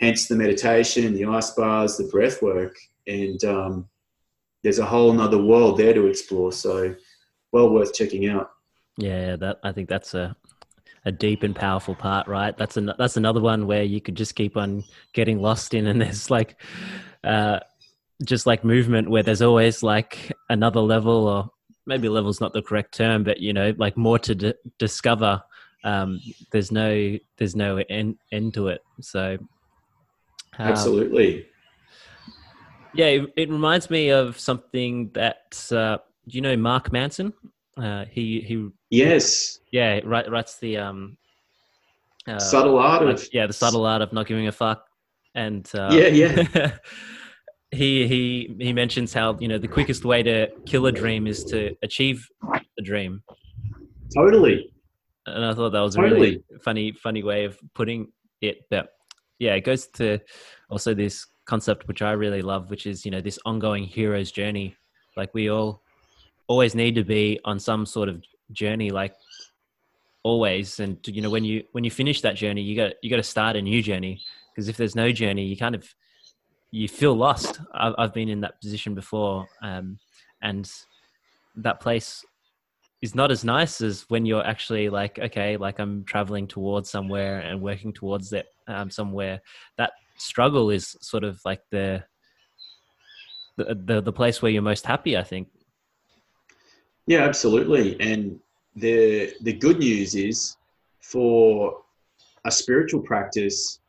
hence the meditation, the ice bars, the breath work. And um, there's a whole nother world there to explore. So well worth checking out. Yeah, that I think that's a a deep and powerful part, right? That's an that's another one where you could just keep on getting lost in, and there's like, uh, just like movement where there's always like another level, or maybe level's not the correct term, but you know, like more to d- discover. Um, there's no there's no end end to it. So um, absolutely, yeah, it, it reminds me of something that uh, do you know Mark Manson? Uh, he he. Yes. Yeah, right. Writes the um. Uh, subtle art of yeah, the subtle art of not giving a fuck, and uh, yeah, yeah. he he he mentions how you know the quickest way to kill a dream is to achieve a dream. Totally. And I thought that was a really funny funny way of putting it. But yeah, it goes to also this concept which I really love, which is you know this ongoing hero's journey. Like we all always need to be on some sort of journey, like always. And you know when you when you finish that journey, you got you got to start a new journey because if there's no journey, you kind of you feel lost. I've, I've been in that position before, um, and that place is not as nice as when you're actually like okay like i'm traveling towards somewhere and working towards that um, somewhere that struggle is sort of like the, the the the place where you're most happy i think yeah absolutely and the the good news is for a spiritual practice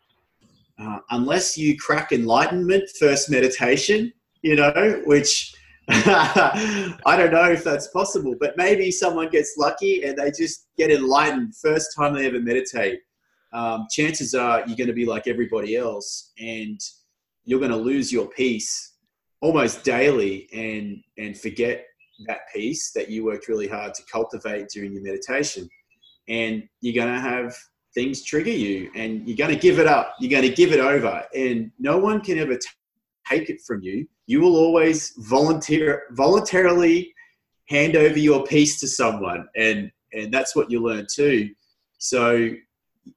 uh, unless you crack enlightenment first meditation you know which I don't know if that's possible, but maybe someone gets lucky and they just get enlightened first time they ever meditate. Um, chances are you're going to be like everybody else and you're going to lose your peace almost daily and and forget that peace that you worked really hard to cultivate during your meditation and you're going to have things trigger you and you're going to give it up you're going to give it over and no one can ever take it from you. You will always volunteer voluntarily hand over your peace to someone, and and that's what you learn too. So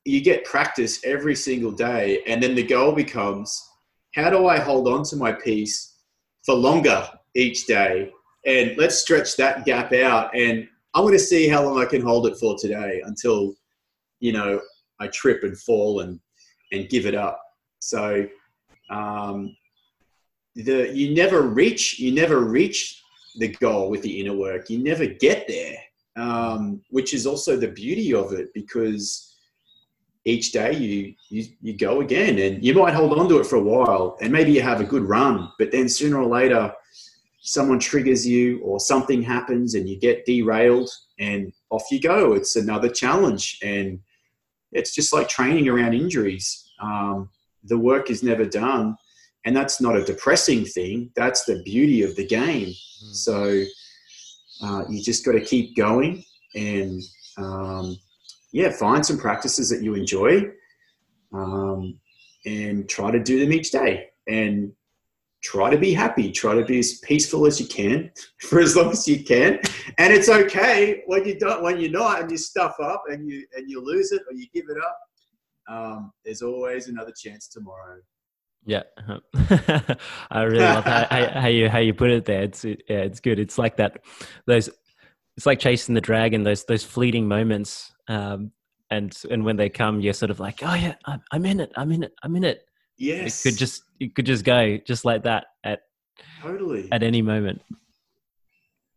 you get practice every single day, and then the goal becomes how do I hold on to my peace for longer each day? And let's stretch that gap out. And I'm going to see how long I can hold it for today until, you know, I trip and fall and and give it up. So um, the you never reach you never reach the goal with the inner work. You never get there, um, which is also the beauty of it because each day you, you you go again and you might hold on to it for a while and maybe you have a good run, but then sooner or later someone triggers you or something happens and you get derailed and off you go. It's another challenge and it's just like training around injuries. Um, the work is never done and that's not a depressing thing that's the beauty of the game mm. so uh, you just got to keep going and um, yeah find some practices that you enjoy um, and try to do them each day and try to be happy try to be as peaceful as you can for as long as you can and it's okay when you don't when you're not and you stuff up and you and you lose it or you give it up um, there's always another chance tomorrow yeah, I really love how, how, you how you put it there. It's yeah, it's good. It's like that. Those it's like chasing the dragon. Those those fleeting moments. Um, and and when they come, you're sort of like, oh yeah, I'm, I'm in it. I'm in it. I'm in it. Yes. It could just it could just go just like that at totally at any moment.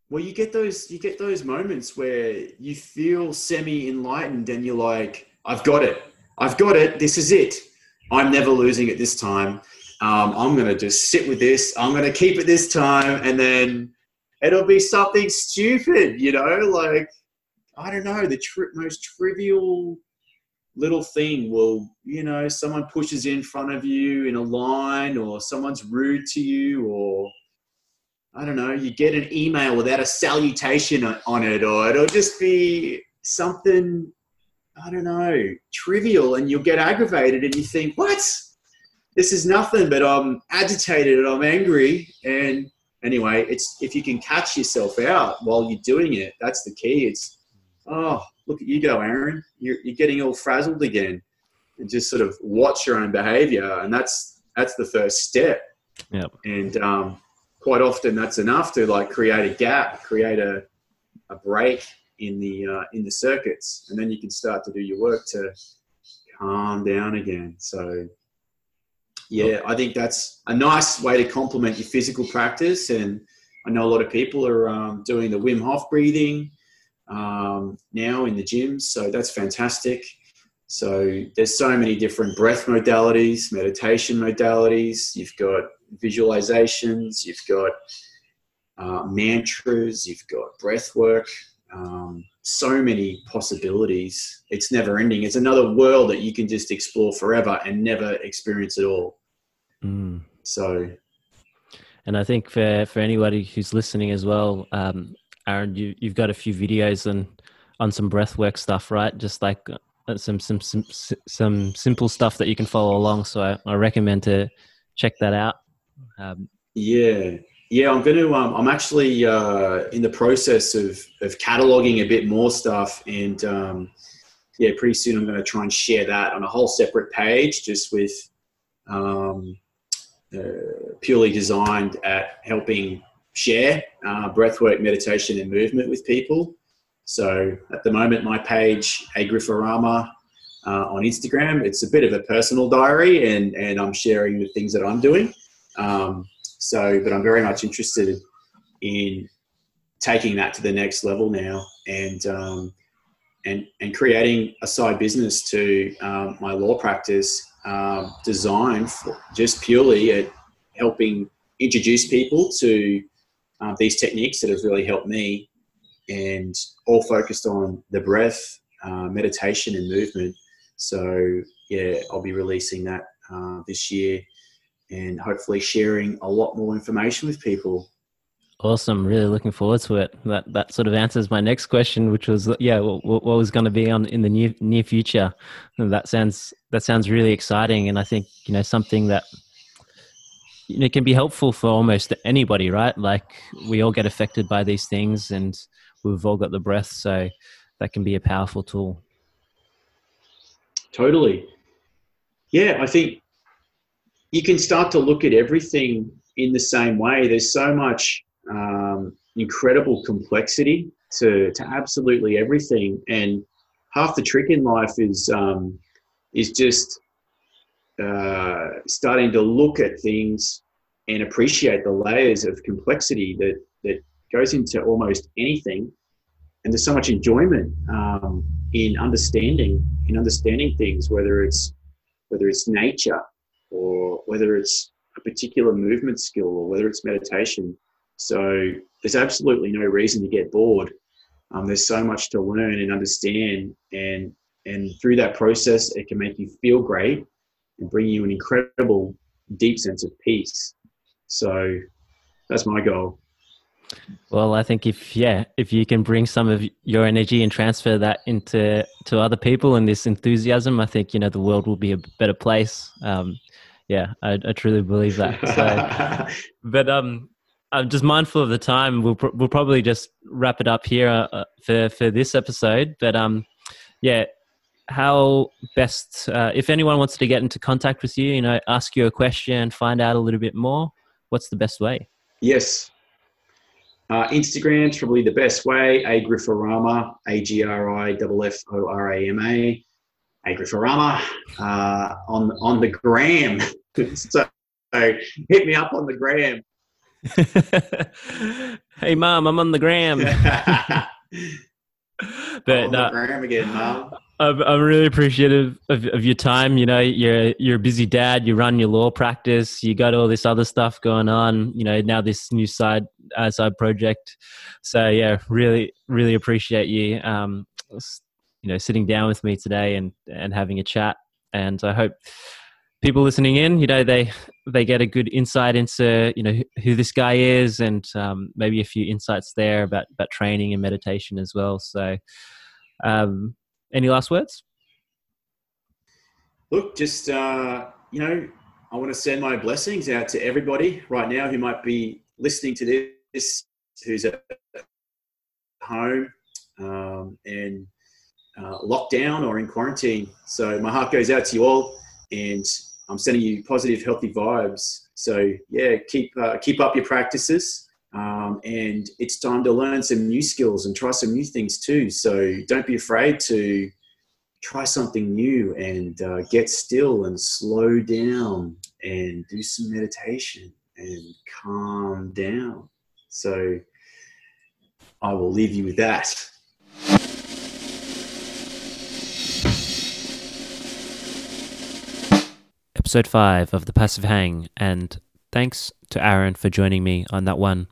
Well, you get those you get those moments where you feel semi enlightened, and you're like, I've got it. I've got it. This is it I'm never losing it this time. Um, I'm going to just sit with this. I'm going to keep it this time. And then it'll be something stupid, you know, like, I don't know, the tri- most trivial little thing will, you know, someone pushes in front of you in a line or someone's rude to you or, I don't know, you get an email without a salutation on it or it'll just be something I don't know, trivial, and you'll get aggravated and you think, what? This is nothing, but I'm agitated and I'm angry. And anyway, it's if you can catch yourself out while you're doing it, that's the key. It's, oh, look at you go, Aaron. You're, you're getting all frazzled again. And just sort of watch your own behavior. And that's, that's the first step. Yep. And um, quite often that's enough to like create a gap, create a, a break in the uh, in the circuits, and then you can start to do your work to calm down again. So, yeah, I think that's a nice way to complement your physical practice. And I know a lot of people are um, doing the Wim Hof breathing um, now in the gym. so that's fantastic. So there's so many different breath modalities, meditation modalities. You've got visualizations, you've got uh, mantras, you've got breath work um, so many possibilities. It's never ending. It's another world that you can just explore forever and never experience it all. Mm. So, and I think for for anybody who's listening as well, um, Aaron, you you've got a few videos and on some breathwork stuff, right? Just like uh, some some some some simple stuff that you can follow along. So I, I recommend to check that out. Um, yeah, yeah, I'm to. Um, I'm actually uh, in the process of of cataloging a bit more stuff, and um, yeah, pretty soon I'm going to try and share that on a whole separate page, just with um, uh, purely designed at helping share uh, breathwork, meditation, and movement with people. So at the moment, my page, Agrifforama, uh, on Instagram, it's a bit of a personal diary, and and I'm sharing the things that I'm doing. Um, so, but I'm very much interested in taking that to the next level now, and um, and and creating a side business to um, my law practice, um, designed for just purely at helping introduce people to um, these techniques that have really helped me and all focused on the breath, uh, meditation, and movement. So, yeah, I'll be releasing that uh, this year and hopefully sharing a lot more information with people. Awesome! Really looking forward to it. That that sort of answers my next question, which was, yeah, what, what was going to be on in the near near future. And that sounds that sounds really exciting, and I think you know something that know can be helpful for almost anybody, right? Like we all get affected by these things, and we've all got the breath, so that can be a powerful tool. Totally. Yeah, I think you can start to look at everything in the same way. There's so much um, incredible complexity to, to absolutely everything, and half the trick in life is um, is just uh, starting to look at things and appreciate the layers of complexity that that goes into almost anything. And there's so much enjoyment um, in understanding in understanding things, whether it's whether it's nature or whether it's a particular movement skill or whether it's meditation. So there's absolutely no reason to get bored. Um, there's so much to learn and understand, and and through that process, it can make you feel great and bring you an incredible deep sense of peace. So that's my goal. Well, I think if yeah, if you can bring some of your energy and transfer that into to other people and this enthusiasm, I think you know the world will be a better place. Um, yeah, I, I, truly believe that. So, but um, I'm just mindful of the time. We'll pr- we'll probably just wrap it up here uh, for for this episode. But um, yeah, how best uh, if anyone wants to get into contact with you, you know, ask you a question, find out a little bit more. What's the best way? Yes, uh, Instagram's probably the best way. Agrifforama, A G R I F F O R A M A. Agrifforama uh, on on the gram. so, so hit me up on the gram. hey, mom, I'm on the gram. but on the uh, gram again, mom. I'm, really appreciative of, of your time. You know, you're you're a busy dad. You run your law practice. You got all this other stuff going on. You know, now this new side uh, side project. So yeah, really really appreciate you. Um, you know sitting down with me today and and having a chat and i hope people listening in you know they they get a good insight into you know who this guy is and um, maybe a few insights there about about training and meditation as well so um, any last words look just uh, you know i want to send my blessings out to everybody right now who might be listening to this who's at home um, and uh, lockdown or in quarantine. So my heart goes out to you all, and I'm sending you positive, healthy vibes. So yeah, keep uh, keep up your practices, um, and it's time to learn some new skills and try some new things too. So don't be afraid to try something new and uh, get still and slow down and do some meditation and calm down. So I will leave you with that. episode 5 of The Passive Hang, and thanks to Aaron for joining me on that one.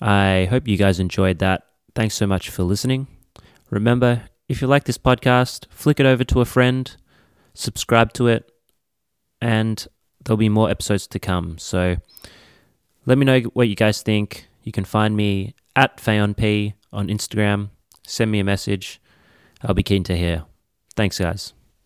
I hope you guys enjoyed that. Thanks so much for listening. Remember, if you like this podcast, flick it over to a friend, subscribe to it, and there'll be more episodes to come. So let me know what you guys think. You can find me at FayonP on Instagram. Send me a message. I'll be keen to hear. Thanks, guys.